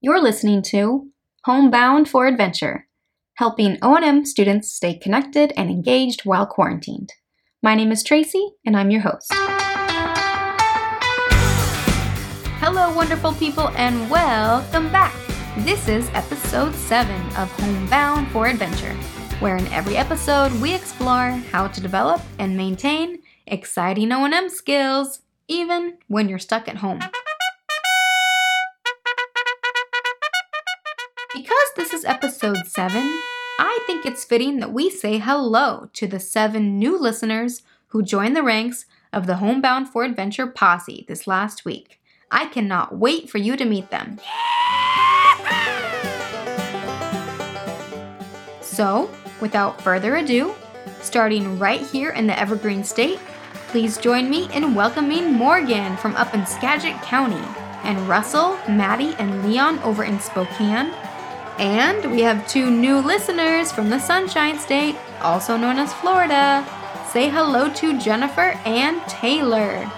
You're listening to Homebound for Adventure, helping O&M students stay connected and engaged while quarantined. My name is Tracy, and I'm your host. Hello, wonderful people, and welcome back. This is episode 7 of Homebound for Adventure, where in every episode we explore how to develop and maintain exciting O&M skills, even when you're stuck at home. This is episode 7, I think it's fitting that we say hello to the seven new listeners who joined the ranks of the Homebound for Adventure posse this last week. I cannot wait for you to meet them. So, without further ado, starting right here in the Evergreen State, please join me in welcoming Morgan from up in Skagit County, and Russell, Maddie, and Leon over in Spokane. And we have two new listeners from the Sunshine State, also known as Florida. Say hello to Jennifer and Taylor.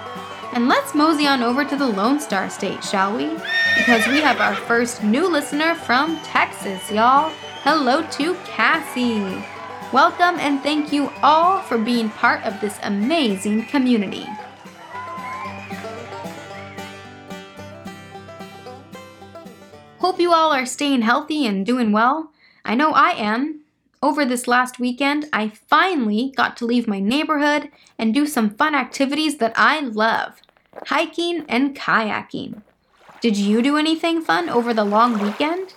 And let's mosey on over to the Lone Star State, shall we? Because we have our first new listener from Texas, y'all. Hello to Cassie. Welcome and thank you all for being part of this amazing community. Hope you all are staying healthy and doing well. I know I am. Over this last weekend, I finally got to leave my neighborhood and do some fun activities that I love hiking and kayaking. Did you do anything fun over the long weekend?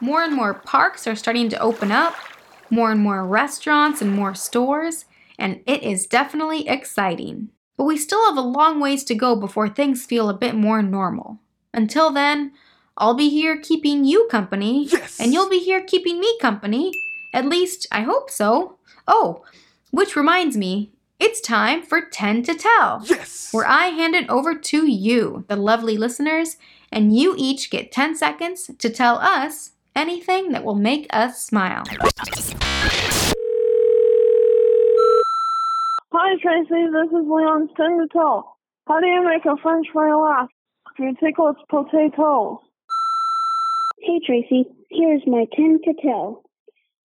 More and more parks are starting to open up, more and more restaurants and more stores, and it is definitely exciting. But we still have a long ways to go before things feel a bit more normal. Until then, I'll be here keeping you company, Yes! and you'll be here keeping me company. At least, I hope so. Oh, which reminds me, it's time for 10 to tell Yes! where I hand it over to you, the lovely listeners, and you each get 10 seconds to tell us anything that will make us smile. Hi, Tracy. This is Leon's ten to tell. How do you make a French fry laugh? You tickle its potato. Hey Tracy, here's my 10 to tell.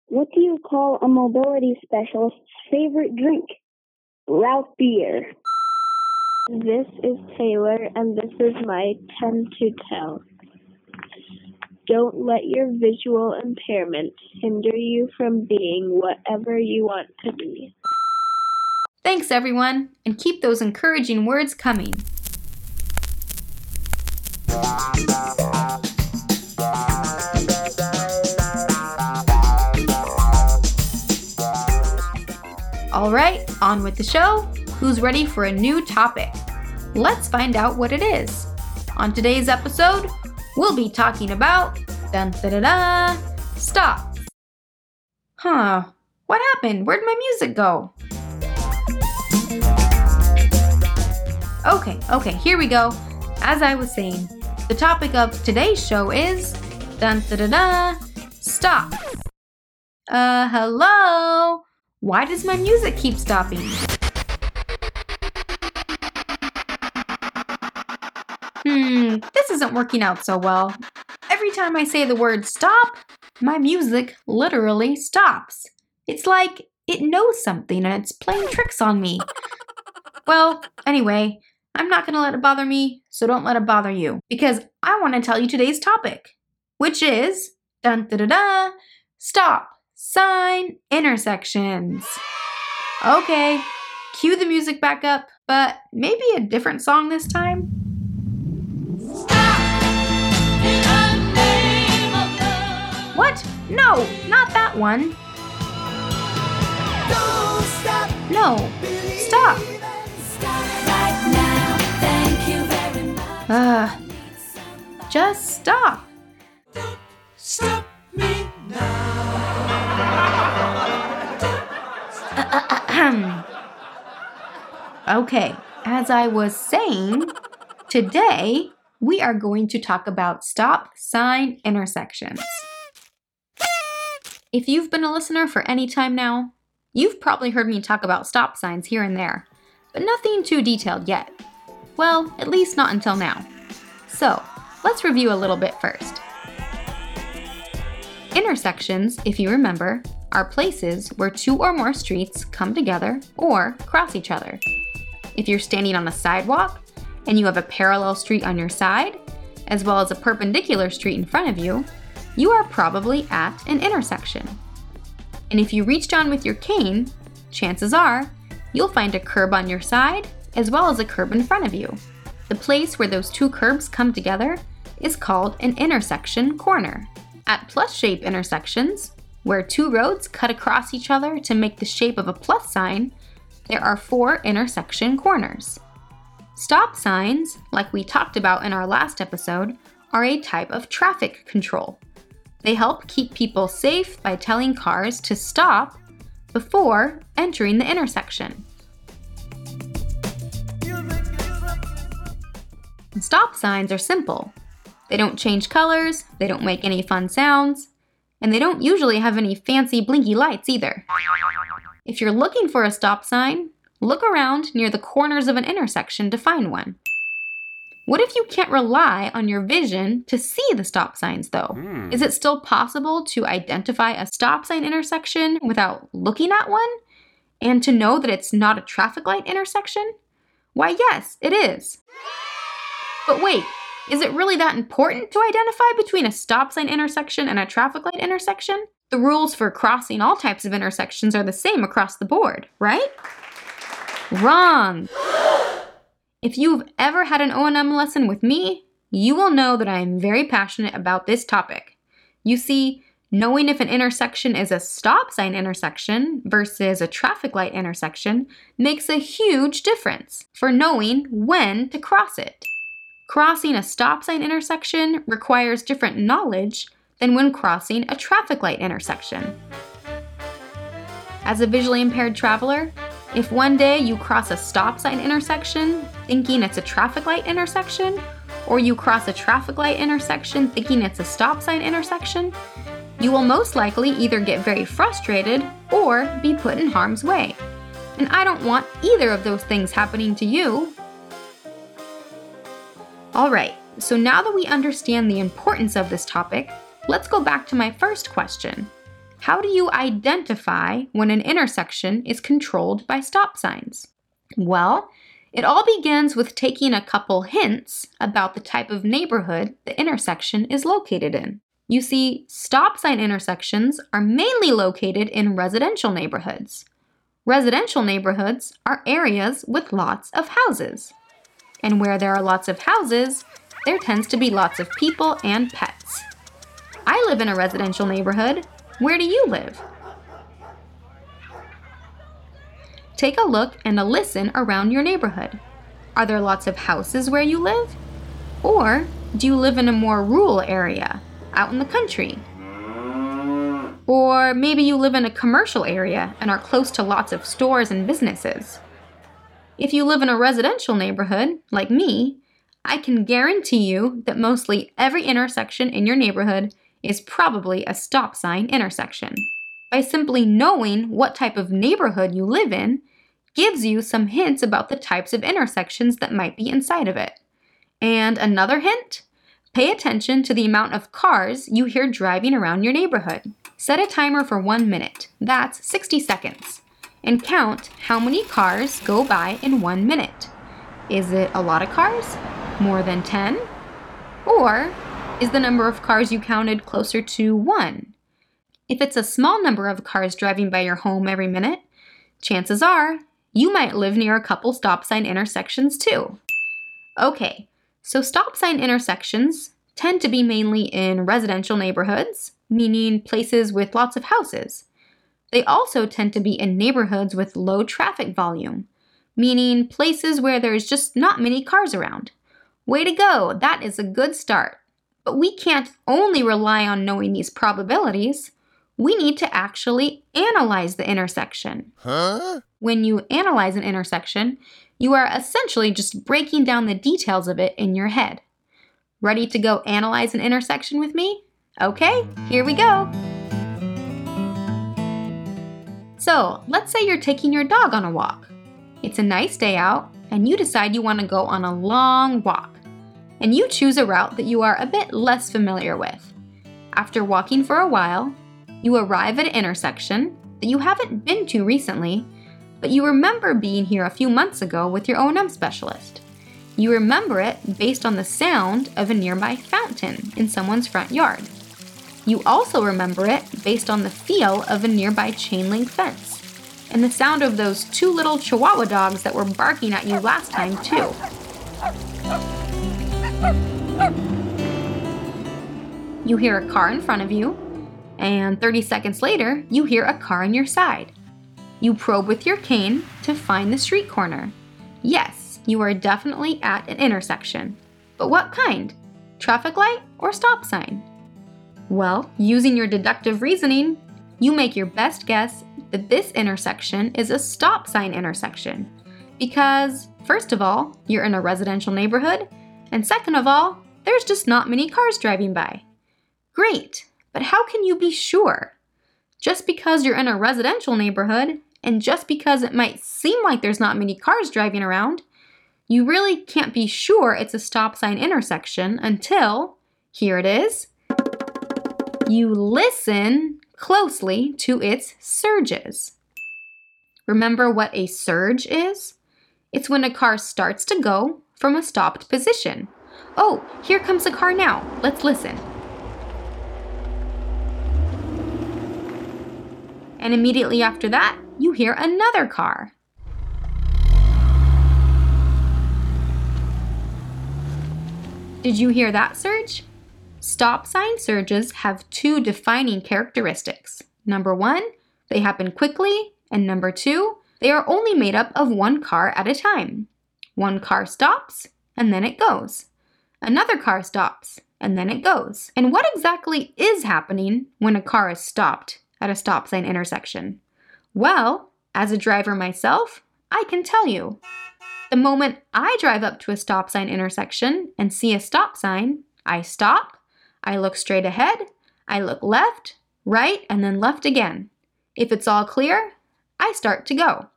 What do you call a mobility specialist's favorite drink? Route beer. This is Taylor, and this is my 10 to tell. Don't let your visual impairment hinder you from being whatever you want to be. Thanks, everyone, and keep those encouraging words coming. All right, on with the show. Who's ready for a new topic? Let's find out what it is. On today's episode, we'll be talking about dun da da da stop. Huh, what happened? Where'd my music go? Okay, okay, here we go. As I was saying, the topic of today's show is dun da da da stop. Uh, hello? Why does my music keep stopping? Hmm, this isn't working out so well. Every time I say the word stop, my music literally stops. It's like it knows something and it's playing tricks on me. Well, anyway, I'm not going to let it bother me, so don't let it bother you. Because I want to tell you today's topic, which is dun da da da stop sign intersections. Okay, cue the music back up, but maybe a different song this time. What? No, not that one. No, stop. Uh, just stop. Stop me uh, uh, uh, Ahem. okay, as I was saying, today we are going to talk about stop sign intersections. If you've been a listener for any time now, you've probably heard me talk about stop signs here and there, but nothing too detailed yet. Well, at least not until now. So, let's review a little bit first. Intersections, if you remember, are places where two or more streets come together or cross each other. If you're standing on a sidewalk and you have a parallel street on your side, as well as a perpendicular street in front of you, you are probably at an intersection. And if you reach down with your cane, chances are you'll find a curb on your side as well as a curb in front of you. The place where those two curbs come together is called an intersection corner. At plus shape intersections, where two roads cut across each other to make the shape of a plus sign, there are four intersection corners. Stop signs, like we talked about in our last episode, are a type of traffic control. They help keep people safe by telling cars to stop before entering the intersection. Stop signs are simple. They don't change colors, they don't make any fun sounds, and they don't usually have any fancy blinky lights either. If you're looking for a stop sign, look around near the corners of an intersection to find one. What if you can't rely on your vision to see the stop signs, though? Hmm. Is it still possible to identify a stop sign intersection without looking at one? And to know that it's not a traffic light intersection? Why, yes, it is. But wait, is it really that important to identify between a stop sign intersection and a traffic light intersection? The rules for crossing all types of intersections are the same across the board, right? Wrong. If you've ever had an O&M lesson with me, you will know that I am very passionate about this topic. You see, knowing if an intersection is a stop sign intersection versus a traffic light intersection makes a huge difference for knowing when to cross it. Crossing a stop sign intersection requires different knowledge than when crossing a traffic light intersection. As a visually impaired traveler, if one day you cross a stop sign intersection thinking it's a traffic light intersection, or you cross a traffic light intersection thinking it's a stop sign intersection, you will most likely either get very frustrated or be put in harm's way. And I don't want either of those things happening to you. Alright, so now that we understand the importance of this topic, let's go back to my first question. How do you identify when an intersection is controlled by stop signs? Well, it all begins with taking a couple hints about the type of neighborhood the intersection is located in. You see, stop sign intersections are mainly located in residential neighborhoods. Residential neighborhoods are areas with lots of houses. And where there are lots of houses, there tends to be lots of people and pets. I live in a residential neighborhood. Where do you live? Take a look and a listen around your neighborhood. Are there lots of houses where you live? Or do you live in a more rural area, out in the country? Or maybe you live in a commercial area and are close to lots of stores and businesses. If you live in a residential neighborhood, like me, I can guarantee you that mostly every intersection in your neighborhood is probably a stop sign intersection. By simply knowing what type of neighborhood you live in, gives you some hints about the types of intersections that might be inside of it. And another hint? Pay attention to the amount of cars you hear driving around your neighborhood. Set a timer for one minute, that's 60 seconds, and count how many cars go by in one minute. Is it a lot of cars? More than 10? Or is the number of cars you counted closer to 1? If it's a small number of cars driving by your home every minute, chances are you might live near a couple stop sign intersections too. Okay, so stop sign intersections tend to be mainly in residential neighborhoods, meaning places with lots of houses. They also tend to be in neighborhoods with low traffic volume, meaning places where there's just not many cars around. Way to go, that is a good start. But we can't only rely on knowing these probabilities. We need to actually analyze the intersection. Huh? When you analyze an intersection, you are essentially just breaking down the details of it in your head. Ready to go analyze an intersection with me? Okay, here we go. So, let's say you're taking your dog on a walk. It's a nice day out, and you decide you want to go on a long walk. and you choose a route that you are a bit less familiar with. After walking for a while, you arrive at an intersection that you haven't been to recently, but you remember being here a few months ago with your O&M specialist. You remember it based on the sound of a nearby fountain in someone's front yard. You also remember it based on the feel of a nearby chain link fence and the sound of those two little chihuahua dogs that were barking at you last time, too. You hear a car in front of you, and 30 seconds later, you hear a car on your side. You probe with your cane to find the street corner. Yes, you are definitely at an intersection. But what kind? Traffic light or stop sign? Well, using your deductive reasoning, you make your best guess that this intersection is a stop sign intersection. Because, first of all, you're in a residential neighborhood, and second of all, there's just not many cars driving by. Great, but how can you be sure? Just because you're in a residential neighborhood, and just because it might seem like there's not many cars driving around, you really can't be sure it's a stop sign intersection until, here it is, you listen closely to its surges. Remember what a surge is? It's when a car starts to go from a stopped position. Oh, here comes a car now. Let's listen. And immediately after that, you hear another car. Did you hear that surge? Stop sign surges have two defining characteristics. Number one, they happen quickly, and number two, they are only made up of one car at a time. One car stops, and then it goes. Another car stops, and then it goes. And what exactly is happening when a car is stopped at a stop sign intersection? Well, as a driver myself, I can tell you. The moment I drive up to a stop sign intersection and see a stop sign, I stop I look straight ahead, I look left, right, and then left again. If it's all clear, I start to go.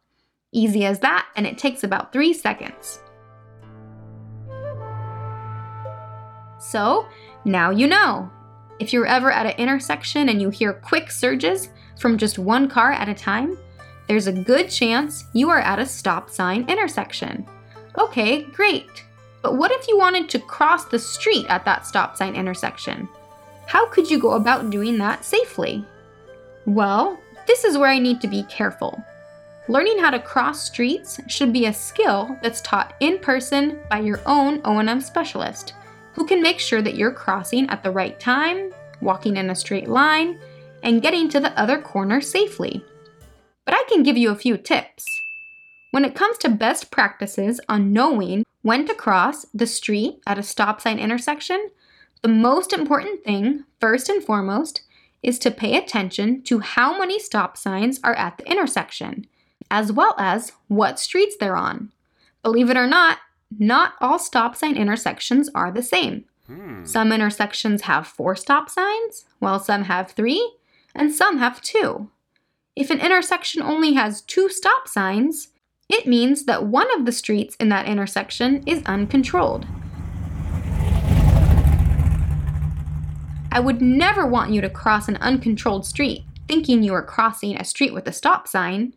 Easy as that, and it takes about three seconds. So, now you know. If you're ever at an intersection and you hear quick surges from just one car at a time, there's a good chance you are at a stop sign intersection. Okay, great. But what if you wanted to cross the street at that stop sign intersection? How could you go about doing that safely? Well, this is where I need to be careful. Learning how to cross streets should be a skill that's taught in person by your own O&M specialist, who can make sure that you're crossing at the right time, walking in a straight line, and getting to the other corner safely. But I can give you a few tips. When it comes to best practices on knowing when to cross the street at a stop sign intersection, the most important thing, first and foremost, is to pay attention to how many stop signs are at the intersection, as well as what streets they're on. Believe it or not, not all stop sign intersections are the same. Hmm. Some intersections have four stop signs, while some have three, and some have two. If an intersection only has two stop signs, it means that one of the streets in that intersection is uncontrolled. I would never want you to cross an uncontrolled street thinking you are crossing a street with a stop sign.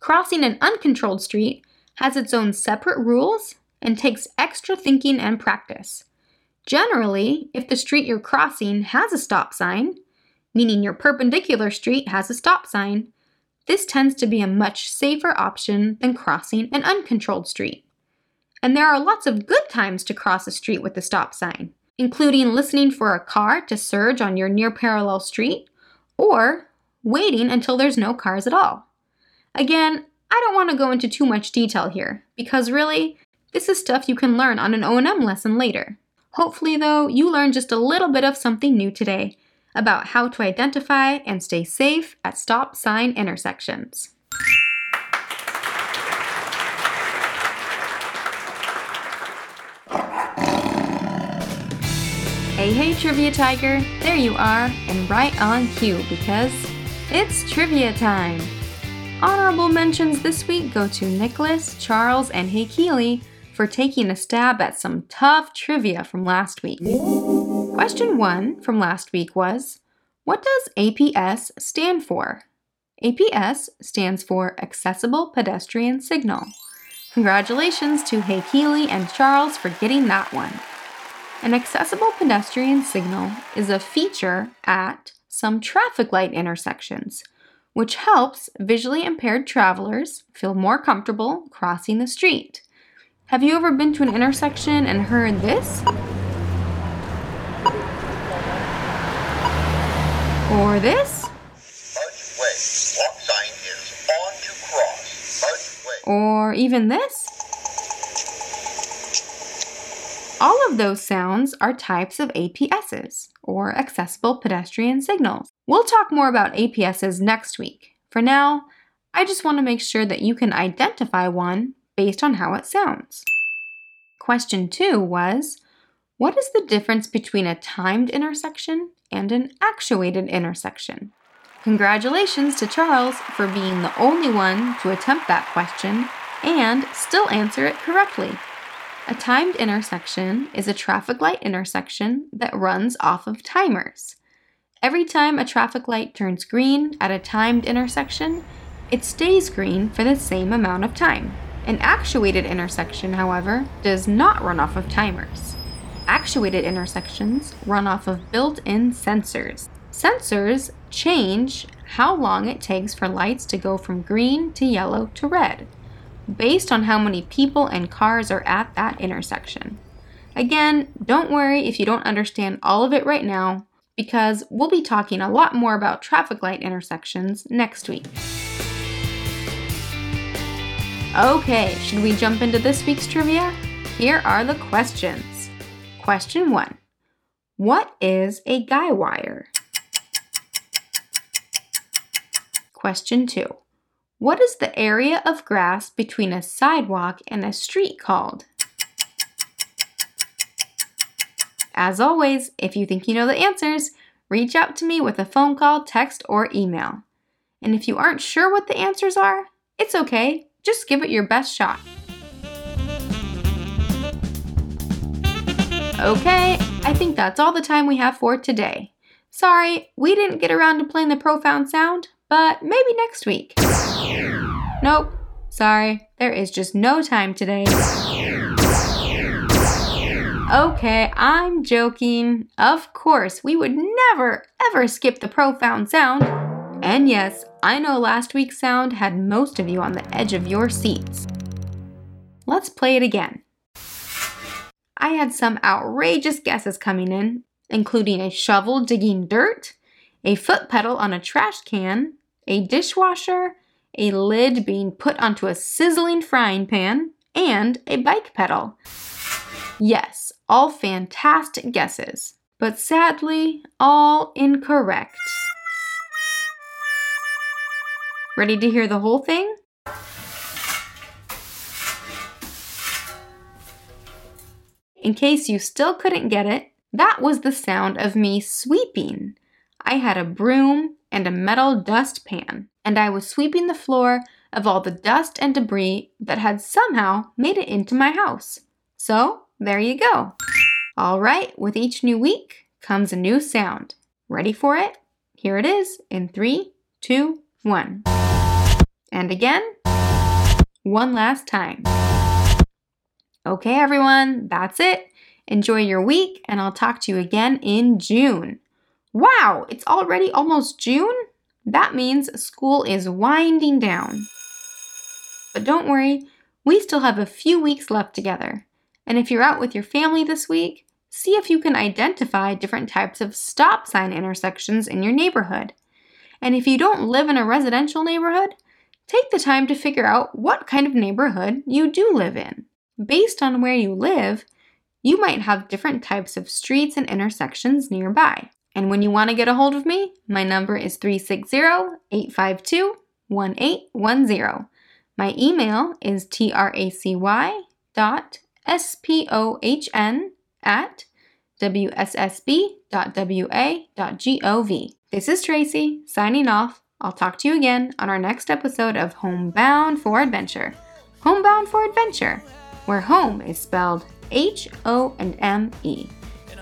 Crossing an uncontrolled street has its own separate rules and takes extra thinking and practice. Generally, if the street you're crossing has a stop sign, meaning your perpendicular street has a stop sign, this tends to be a much safer option than crossing an uncontrolled street. And there are lots of good times to cross a street with a stop sign, including listening for a car to surge on your near parallel street or waiting until there's no cars at all. Again, I don't want to go into too much detail here because really, this is stuff you can learn on an O&M lesson later. Hopefully though, you learned just a little bit of something new today about how to identify and stay safe at stop sign intersections. Hey, hey, Trivia Tiger, there you are, and right on cue because it's trivia time. Honorable mentions this week go to Nicholas, Charles, and Hey Keely for taking a stab at some tough trivia from last week. Question one from last week was What does APS stand for? APS stands for Accessible Pedestrian Signal. Congratulations to Hay Keeley and Charles for getting that one. An accessible pedestrian signal is a feature at some traffic light intersections, which helps visually impaired travelers feel more comfortable crossing the street. Have you ever been to an intersection and heard this? Or this? Budge Way. Walk sign is on to cross. Budge this? Or even this? All of those sounds are types of APSs, or accessible pedestrian signals. We'll talk more about APSs next week. For now, I just want to make sure that you can identify one based on how it sounds. Question two was What is the difference between a timed intersection and an actuated intersection? Congratulations to Charles for being the only one to attempt that question and still answer it correctly. A timed intersection is a traffic light intersection that runs off of timers. Every time a traffic light turns green at a timed intersection, it stays green for the same amount of time. An actuated intersection, however, does not run off of timers. Actuated intersections run off of built in sensors. Sensors change how long it takes for lights to go from green to yellow to red based on how many people and cars are at that intersection. Again, don't worry if you don't understand all of it right now, because we'll be talking a lot more about traffic light intersections next week. Okay, should we jump into this week's trivia? Here are the questions. Question 1 What is a guy wire? Question 2 what is the area of grass between a sidewalk and a street called? As always, if you think you know the answers, reach out to me with a phone call, text, or email. And if you aren't sure what the answers are, it's okay, just give it your best shot. Okay, I think that's all the time we have for today. Sorry, we didn't get around to playing the profound sound, but maybe next week. Nope, sorry, there is just no time today. Okay, I'm joking. Of course, we would never ever skip the profound sound. And yes, I know last week's sound had most of you on the edge of your seats. Let's play it again. I had some outrageous guesses coming in, including a shovel digging dirt, a foot pedal on a trash can, a dishwasher, a lid being put onto a sizzling frying pan, and a bike pedal. Yes, all fantastic guesses, but sadly, all incorrect. Ready to hear the whole thing? In case you still couldn't get it, that was the sound of me sweeping. I had a broom and a metal dustpan, and I was sweeping the floor of all the dust and debris that had somehow made it into my house. So, there you go. All right, with each new week comes a new sound. Ready for it? Here it is in three, two, one. And again, one last time. Okay, everyone, that's it. Enjoy your week, and I'll talk to you again in June. Wow, it's already almost June? That means school is winding down. But don't worry, we still have a few weeks left together. And if you're out with your family this week, see if you can identify different types of stop sign intersections in your neighborhood. And if you don't live in a residential neighborhood, take the time to figure out what kind of neighborhood you do live in. Based on where you live, you might have different types of streets and intersections nearby. And when you want to get a hold of me, my number is 360 852 1810. My email is tracy dot spohn at wssb.wa.gov. This is Tracy, signing off. I'll talk to you again on our next episode of Homebound for Adventure. Homebound for Adventure. Where home is spelled H O and M E.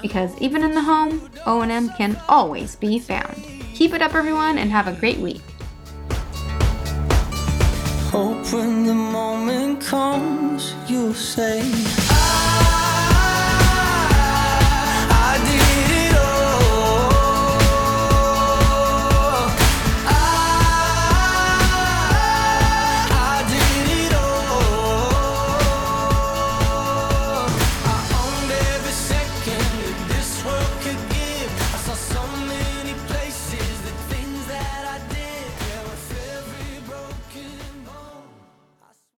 Because even in the home, O and M can always be found. Keep it up, everyone, and have a great week. Hope when the moment comes, you'll say.